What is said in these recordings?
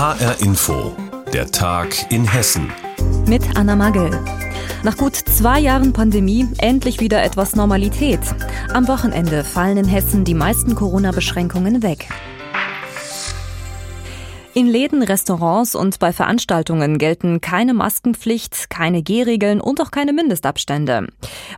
HR Info, der Tag in Hessen. Mit Anna Magel. Nach gut zwei Jahren Pandemie endlich wieder etwas Normalität. Am Wochenende fallen in Hessen die meisten Corona-Beschränkungen weg. In Läden, Restaurants und bei Veranstaltungen gelten keine Maskenpflicht, keine Gehregeln und auch keine Mindestabstände.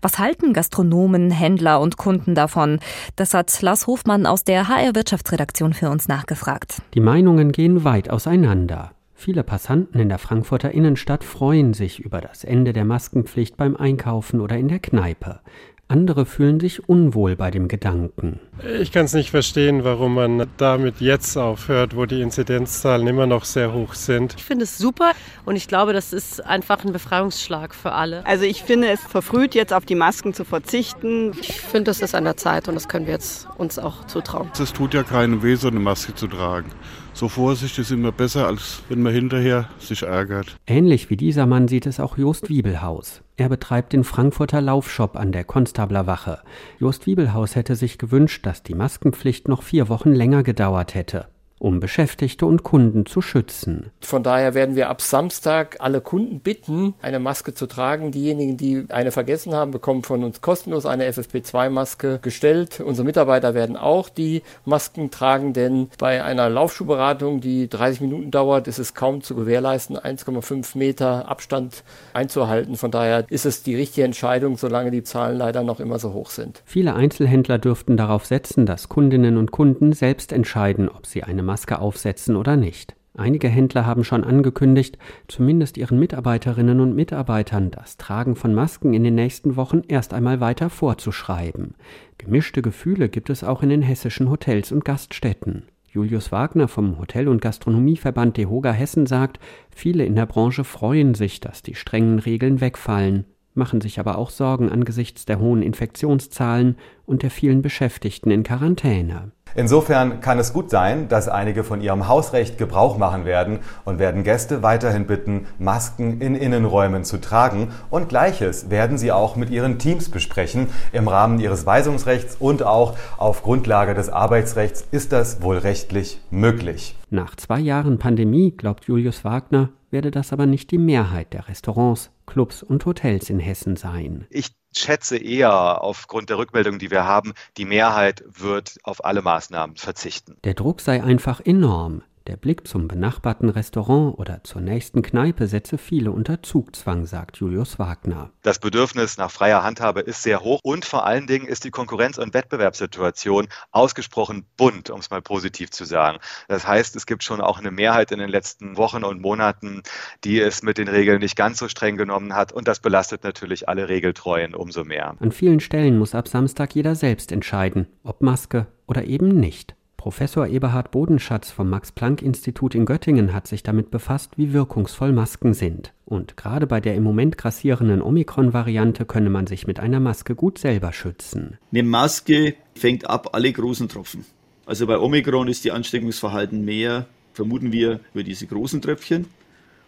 Was halten Gastronomen, Händler und Kunden davon? Das hat Lars Hofmann aus der HR Wirtschaftsredaktion für uns nachgefragt. Die Meinungen gehen weit auseinander. Viele Passanten in der Frankfurter Innenstadt freuen sich über das Ende der Maskenpflicht beim Einkaufen oder in der Kneipe. Andere fühlen sich unwohl bei dem Gedanken. Ich kann es nicht verstehen, warum man damit jetzt aufhört, wo die Inzidenzzahlen immer noch sehr hoch sind. Ich finde es super und ich glaube, das ist einfach ein Befreiungsschlag für alle. Also ich finde es verfrüht, jetzt auf die Masken zu verzichten. Ich finde, das ist an der Zeit und das können wir jetzt uns auch zutrauen. Es tut ja keinem weh, so eine Maske zu tragen. So Vorsicht ist immer besser, als wenn man hinterher sich ärgert. Ähnlich wie dieser Mann sieht es auch Jost Wiebelhaus. Er betreibt den Frankfurter Laufshop an der Konstablerwache. Jost Wiebelhaus hätte sich gewünscht, dass die Maskenpflicht noch vier Wochen länger gedauert hätte um Beschäftigte und Kunden zu schützen. Von daher werden wir ab Samstag alle Kunden bitten, eine Maske zu tragen. Diejenigen, die eine vergessen haben, bekommen von uns kostenlos eine FFP2-Maske gestellt. Unsere Mitarbeiter werden auch die Masken tragen, denn bei einer Laufschuhberatung, die 30 Minuten dauert, ist es kaum zu gewährleisten, 1,5 Meter Abstand einzuhalten. Von daher ist es die richtige Entscheidung, solange die Zahlen leider noch immer so hoch sind. Viele Einzelhändler dürften darauf setzen, dass Kundinnen und Kunden selbst entscheiden, ob sie eine Maske aufsetzen oder nicht. Einige Händler haben schon angekündigt, zumindest ihren Mitarbeiterinnen und Mitarbeitern das Tragen von Masken in den nächsten Wochen erst einmal weiter vorzuschreiben. Gemischte Gefühle gibt es auch in den hessischen Hotels und Gaststätten. Julius Wagner vom Hotel- und Gastronomieverband DEHOGA Hessen sagt, viele in der Branche freuen sich, dass die strengen Regeln wegfallen, machen sich aber auch Sorgen angesichts der hohen Infektionszahlen und der vielen Beschäftigten in Quarantäne. Insofern kann es gut sein, dass einige von ihrem Hausrecht Gebrauch machen werden und werden Gäste weiterhin bitten, Masken in Innenräumen zu tragen. Und gleiches werden sie auch mit ihren Teams besprechen. Im Rahmen ihres Weisungsrechts und auch auf Grundlage des Arbeitsrechts ist das wohl rechtlich möglich. Nach zwei Jahren Pandemie, glaubt Julius Wagner, werde das aber nicht die Mehrheit der Restaurants, Clubs und Hotels in Hessen sein. Ich schätze eher aufgrund der Rückmeldungen, die wir haben, die Mehrheit wird auf alle Maßnahmen verzichten. Der Druck sei einfach enorm. Der Blick zum benachbarten Restaurant oder zur nächsten Kneipe setze viele unter Zugzwang, sagt Julius Wagner. Das Bedürfnis nach freier Handhabe ist sehr hoch und vor allen Dingen ist die Konkurrenz- und Wettbewerbssituation ausgesprochen bunt, um es mal positiv zu sagen. Das heißt, es gibt schon auch eine Mehrheit in den letzten Wochen und Monaten, die es mit den Regeln nicht ganz so streng genommen hat und das belastet natürlich alle Regeltreuen umso mehr. An vielen Stellen muss ab Samstag jeder selbst entscheiden, ob Maske oder eben nicht. Professor Eberhard Bodenschatz vom Max-Planck-Institut in Göttingen hat sich damit befasst, wie wirkungsvoll Masken sind. Und gerade bei der im Moment grassierenden Omikron-Variante könne man sich mit einer Maske gut selber schützen. Eine Maske fängt ab alle großen Tropfen. Also bei Omikron ist die Ansteckungsverhalten mehr, vermuten wir, über diese großen Tröpfchen.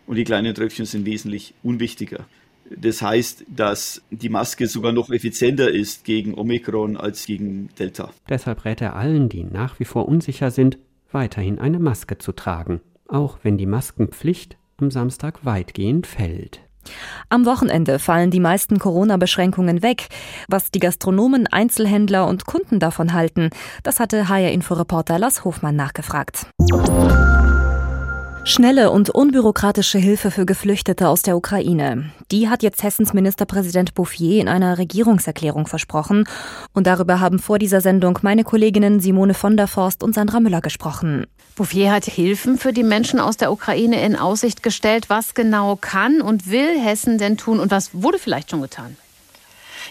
Und die kleinen Tröpfchen sind wesentlich unwichtiger. Das heißt, dass die Maske sogar noch effizienter ist gegen Omikron als gegen Delta. Deshalb rät er allen, die nach wie vor unsicher sind, weiterhin eine Maske zu tragen, auch wenn die Maskenpflicht am Samstag weitgehend fällt. Am Wochenende fallen die meisten Corona-Beschränkungen weg. Was die Gastronomen, Einzelhändler und Kunden davon halten, das hatte HR-Inforeporter Lars Hofmann nachgefragt. Schnelle und unbürokratische Hilfe für Geflüchtete aus der Ukraine. Die hat jetzt Hessens Ministerpräsident Bouffier in einer Regierungserklärung versprochen. Und darüber haben vor dieser Sendung meine Kolleginnen Simone von der Forst und Sandra Müller gesprochen. Bouffier hat Hilfen für die Menschen aus der Ukraine in Aussicht gestellt. Was genau kann und will Hessen denn tun und was wurde vielleicht schon getan?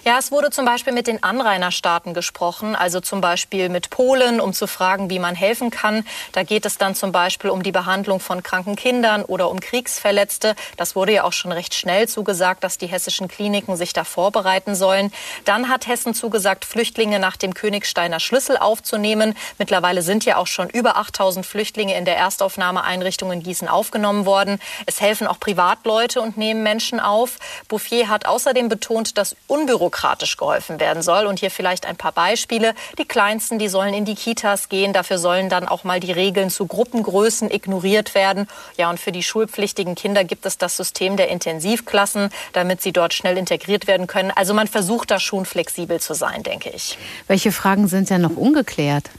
Ja, es wurde zum Beispiel mit den Anrainerstaaten gesprochen, also zum Beispiel mit Polen, um zu fragen, wie man helfen kann. Da geht es dann zum Beispiel um die Behandlung von kranken Kindern oder um Kriegsverletzte. Das wurde ja auch schon recht schnell zugesagt, dass die hessischen Kliniken sich da vorbereiten sollen. Dann hat Hessen zugesagt, Flüchtlinge nach dem Königsteiner Schlüssel aufzunehmen. Mittlerweile sind ja auch schon über 8000 Flüchtlinge in der Erstaufnahmeeinrichtung in Gießen aufgenommen worden. Es helfen auch Privatleute und nehmen Menschen auf. Bouffier hat außerdem betont, dass Unbüro unbürokratisch geholfen werden soll. Und hier vielleicht ein paar Beispiele. Die Kleinsten, die sollen in die Kitas gehen. Dafür sollen dann auch mal die Regeln zu Gruppengrößen ignoriert werden. Ja, und für die schulpflichtigen Kinder gibt es das System der Intensivklassen, damit sie dort schnell integriert werden können. Also man versucht da schon flexibel zu sein, denke ich. Welche Fragen sind denn noch ungeklärt?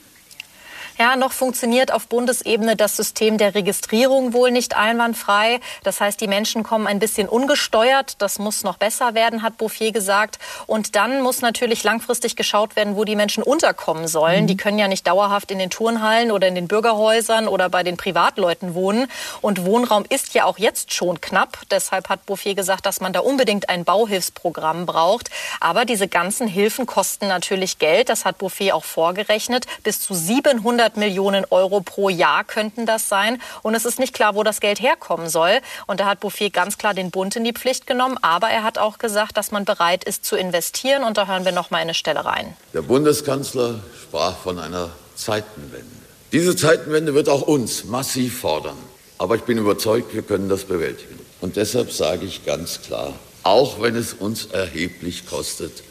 Ja, noch funktioniert auf Bundesebene das System der Registrierung wohl nicht einwandfrei. Das heißt, die Menschen kommen ein bisschen ungesteuert. Das muss noch besser werden, hat Bouffier gesagt. Und dann muss natürlich langfristig geschaut werden, wo die Menschen unterkommen sollen. Mhm. Die können ja nicht dauerhaft in den Turnhallen oder in den Bürgerhäusern oder bei den Privatleuten wohnen. Und Wohnraum ist ja auch jetzt schon knapp. Deshalb hat Bouffier gesagt, dass man da unbedingt ein Bauhilfsprogramm braucht. Aber diese ganzen Hilfen kosten natürlich Geld. Das hat Bouffier auch vorgerechnet. Bis zu 700 100 Millionen Euro pro Jahr könnten das sein. Und es ist nicht klar, wo das Geld herkommen soll. Und da hat Bouffier ganz klar den Bund in die Pflicht genommen. Aber er hat auch gesagt, dass man bereit ist zu investieren. Und da hören wir noch mal eine Stelle rein. Der Bundeskanzler sprach von einer Zeitenwende. Diese Zeitenwende wird auch uns massiv fordern. Aber ich bin überzeugt, wir können das bewältigen. Und deshalb sage ich ganz klar, auch wenn es uns erheblich kostet,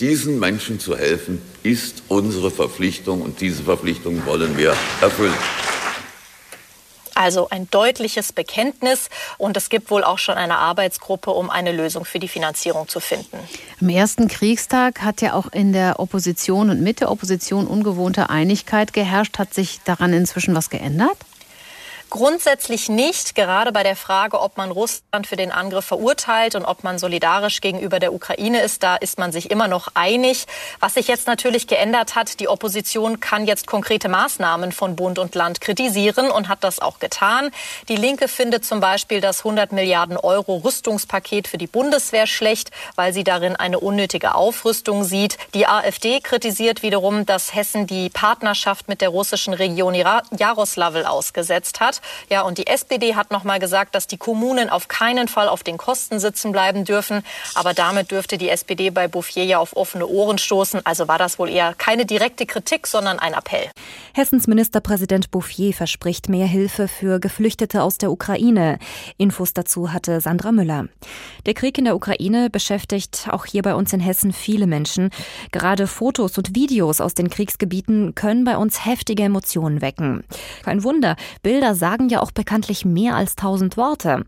diesen Menschen zu helfen, ist unsere Verpflichtung und diese Verpflichtung wollen wir erfüllen. Also ein deutliches Bekenntnis und es gibt wohl auch schon eine Arbeitsgruppe, um eine Lösung für die Finanzierung zu finden. Am ersten Kriegstag hat ja auch in der Opposition und mit der Opposition ungewohnte Einigkeit geherrscht. Hat sich daran inzwischen was geändert? Grundsätzlich nicht, gerade bei der Frage, ob man Russland für den Angriff verurteilt und ob man solidarisch gegenüber der Ukraine ist, da ist man sich immer noch einig. Was sich jetzt natürlich geändert hat, die Opposition kann jetzt konkrete Maßnahmen von Bund und Land kritisieren und hat das auch getan. Die Linke findet zum Beispiel das 100 Milliarden Euro Rüstungspaket für die Bundeswehr schlecht, weil sie darin eine unnötige Aufrüstung sieht. Die AfD kritisiert wiederum, dass Hessen die Partnerschaft mit der russischen Region Jaroslawl ausgesetzt hat. Ja, und die SPD hat noch mal gesagt, dass die Kommunen auf keinen Fall auf den Kosten sitzen bleiben dürfen. Aber damit dürfte die SPD bei Bouffier ja auf offene Ohren stoßen. Also war das wohl eher keine direkte Kritik, sondern ein Appell. Hessens Ministerpräsident Bouffier verspricht mehr Hilfe für Geflüchtete aus der Ukraine. Infos dazu hatte Sandra Müller. Der Krieg in der Ukraine beschäftigt auch hier bei uns in Hessen viele Menschen. Gerade Fotos und Videos aus den Kriegsgebieten können bei uns heftige Emotionen wecken. Kein Wunder, Bilder sagen ja auch bekanntlich mehr als tausend Worte.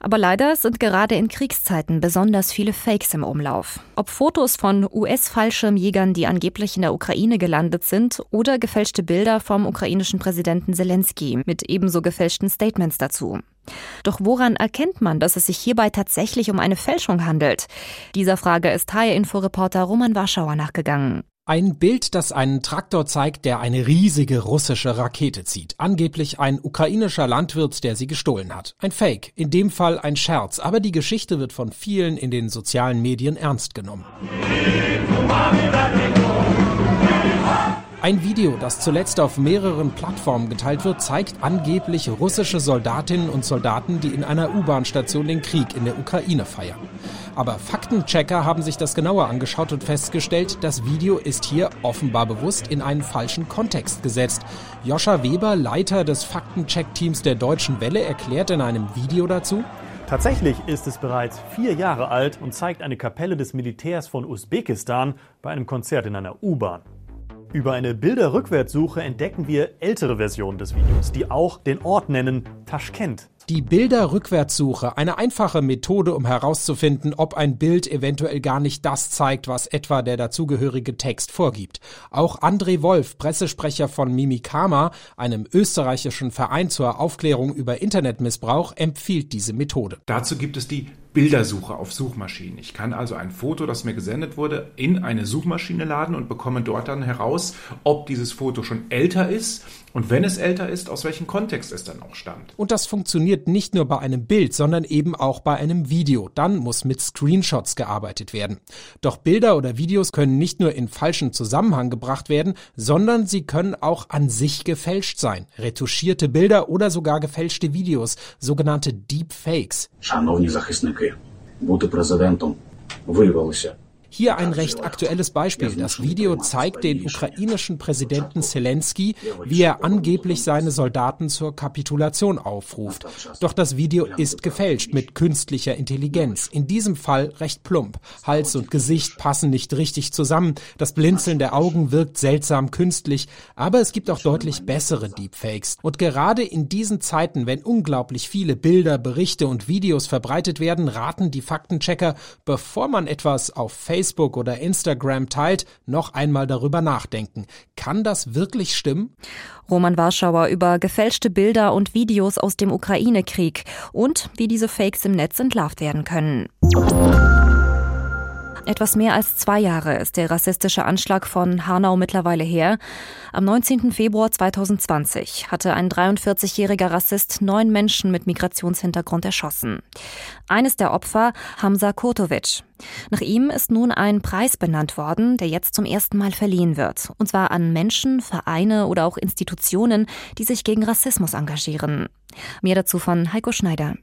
Aber leider sind gerade in Kriegszeiten besonders viele Fakes im Umlauf. Ob Fotos von US-Fallschirmjägern, die angeblich in der Ukraine gelandet sind, oder gefälschte Bilder vom ukrainischen Präsidenten Zelensky mit ebenso gefälschten Statements dazu. Doch woran erkennt man, dass es sich hierbei tatsächlich um eine Fälschung handelt? Dieser Frage ist HR-Info-Reporter Roman Warschauer nachgegangen. Ein Bild, das einen Traktor zeigt, der eine riesige russische Rakete zieht. Angeblich ein ukrainischer Landwirt, der sie gestohlen hat. Ein Fake, in dem Fall ein Scherz, aber die Geschichte wird von vielen in den sozialen Medien ernst genommen. Ein Video, das zuletzt auf mehreren Plattformen geteilt wird, zeigt angeblich russische Soldatinnen und Soldaten, die in einer U-Bahn-Station den Krieg in der Ukraine feiern. Aber Faktenchecker haben sich das genauer angeschaut und festgestellt, das Video ist hier offenbar bewusst in einen falschen Kontext gesetzt. Joscha Weber, Leiter des Faktencheck-Teams der Deutschen Welle, erklärt in einem Video dazu, Tatsächlich ist es bereits vier Jahre alt und zeigt eine Kapelle des Militärs von Usbekistan bei einem Konzert in einer U-Bahn. Über eine Bilderrückwärtssuche entdecken wir ältere Versionen des Videos, die auch den Ort nennen Taschkent. Die Bilderrückwärtssuche, eine einfache Methode, um herauszufinden, ob ein Bild eventuell gar nicht das zeigt, was etwa der dazugehörige Text vorgibt. Auch André Wolf, Pressesprecher von Mimikama, einem österreichischen Verein zur Aufklärung über Internetmissbrauch, empfiehlt diese Methode. Dazu gibt es die Bildersuche auf Suchmaschinen. Ich kann also ein Foto, das mir gesendet wurde, in eine Suchmaschine laden und bekomme dort dann heraus, ob dieses Foto schon älter ist und wenn es älter ist, aus welchem Kontext es dann auch stammt. Und das funktioniert nicht nur bei einem Bild, sondern eben auch bei einem Video. Dann muss mit Screenshots gearbeitet werden. Doch Bilder oder Videos können nicht nur in falschen Zusammenhang gebracht werden, sondern sie können auch an sich gefälscht sein. Retuschierte Bilder oder sogar gefälschte Videos, sogenannte Deepfakes. Szanowni zaczestne бути президентом виявилося Hier ein recht aktuelles Beispiel. Das Video zeigt den ukrainischen Präsidenten Zelensky, wie er angeblich seine Soldaten zur Kapitulation aufruft. Doch das Video ist gefälscht mit künstlicher Intelligenz. In diesem Fall recht plump. Hals und Gesicht passen nicht richtig zusammen. Das Blinzeln der Augen wirkt seltsam künstlich. Aber es gibt auch deutlich bessere Deepfakes. Und gerade in diesen Zeiten, wenn unglaublich viele Bilder, Berichte und Videos verbreitet werden, raten die Faktenchecker, bevor man etwas auf Facebook oder Instagram teilt, noch einmal darüber nachdenken. Kann das wirklich stimmen? Roman Warschauer über gefälschte Bilder und Videos aus dem Ukraine-Krieg und wie diese Fakes im Netz entlarvt werden können. Etwas mehr als zwei Jahre ist der rassistische Anschlag von Hanau mittlerweile her. Am 19. Februar 2020 hatte ein 43-jähriger Rassist neun Menschen mit Migrationshintergrund erschossen. Eines der Opfer, Hamza Kurtovic. Nach ihm ist nun ein Preis benannt worden, der jetzt zum ersten Mal verliehen wird. Und zwar an Menschen, Vereine oder auch Institutionen, die sich gegen Rassismus engagieren. Mehr dazu von Heiko Schneider.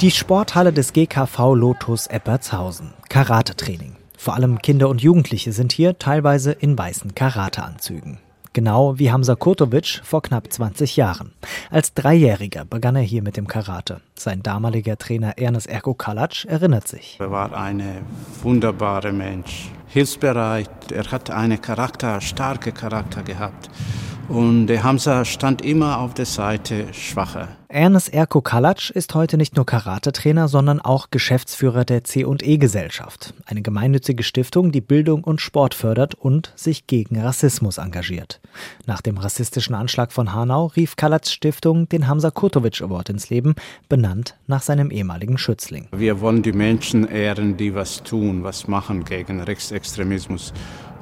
Die Sporthalle des GKV Lotus Eppertshausen. Karatetraining. Vor allem Kinder und Jugendliche sind hier teilweise in weißen Karateanzügen. Genau wie Hamza Kurtovic vor knapp 20 Jahren. Als Dreijähriger begann er hier mit dem Karate. Sein damaliger Trainer Ernest Erko Kalac erinnert sich. Er war ein wunderbarer Mensch, hilfsbereit. Er hat einen Charakter, starke Charakter gehabt. Und der Hamza stand immer auf der Seite Schwacher. Ernest Erko Kalac ist heute nicht nur Karatetrainer, sondern auch Geschäftsführer der C&E-Gesellschaft, eine gemeinnützige Stiftung, die Bildung und Sport fördert und sich gegen Rassismus engagiert. Nach dem rassistischen Anschlag von Hanau rief Kalacs Stiftung den Hamza Kurtovic Award ins Leben, benannt nach seinem ehemaligen Schützling. Wir wollen die Menschen ehren, die was tun, was machen gegen Rechtsextremismus.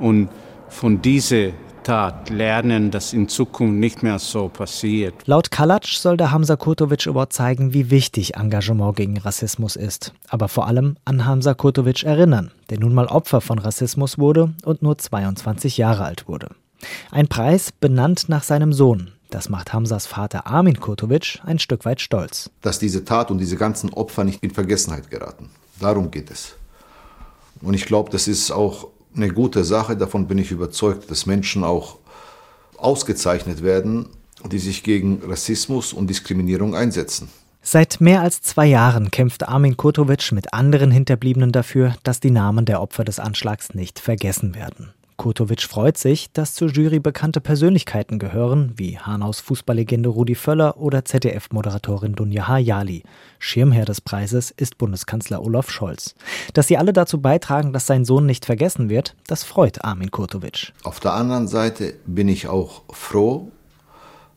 Und von diese Tat lernen, dass in Zukunft nicht mehr so passiert. Laut Kalac soll der Hamza Kurtovic Award zeigen, wie wichtig Engagement gegen Rassismus ist. Aber vor allem an Hamza Kurtovic erinnern, der nun mal Opfer von Rassismus wurde und nur 22 Jahre alt wurde. Ein Preis benannt nach seinem Sohn. Das macht Hamzas Vater Armin Kurtovic ein Stück weit stolz. Dass diese Tat und diese ganzen Opfer nicht in Vergessenheit geraten. Darum geht es. Und ich glaube, das ist auch eine gute Sache. Davon bin ich überzeugt, dass Menschen auch ausgezeichnet werden, die sich gegen Rassismus und Diskriminierung einsetzen. Seit mehr als zwei Jahren kämpft Armin Kurtovic mit anderen Hinterbliebenen dafür, dass die Namen der Opfer des Anschlags nicht vergessen werden. Kurtovic freut sich, dass zur Jury bekannte Persönlichkeiten gehören, wie Hanaus Fußballlegende Rudi Völler oder ZDF-Moderatorin Dunja Hayali. Schirmherr des Preises ist Bundeskanzler Olaf Scholz. Dass sie alle dazu beitragen, dass sein Sohn nicht vergessen wird, das freut Armin Kurtovic. Auf der anderen Seite bin ich auch froh,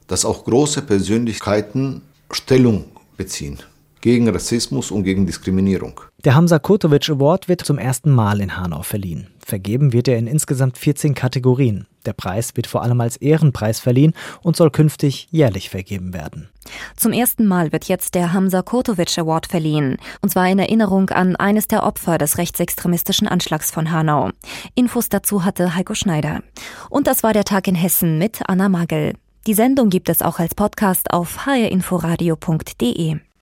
dass auch große Persönlichkeiten Stellung beziehen gegen Rassismus und gegen Diskriminierung. Der Hamza Kurtovic Award wird zum ersten Mal in Hanau verliehen. Vergeben wird er in insgesamt 14 Kategorien. Der Preis wird vor allem als Ehrenpreis verliehen und soll künftig jährlich vergeben werden. Zum ersten Mal wird jetzt der Hamza Kurtovic Award verliehen. Und zwar in Erinnerung an eines der Opfer des rechtsextremistischen Anschlags von Hanau. Infos dazu hatte Heiko Schneider. Und das war der Tag in Hessen mit Anna Magel. Die Sendung gibt es auch als Podcast auf hrinforadio.de.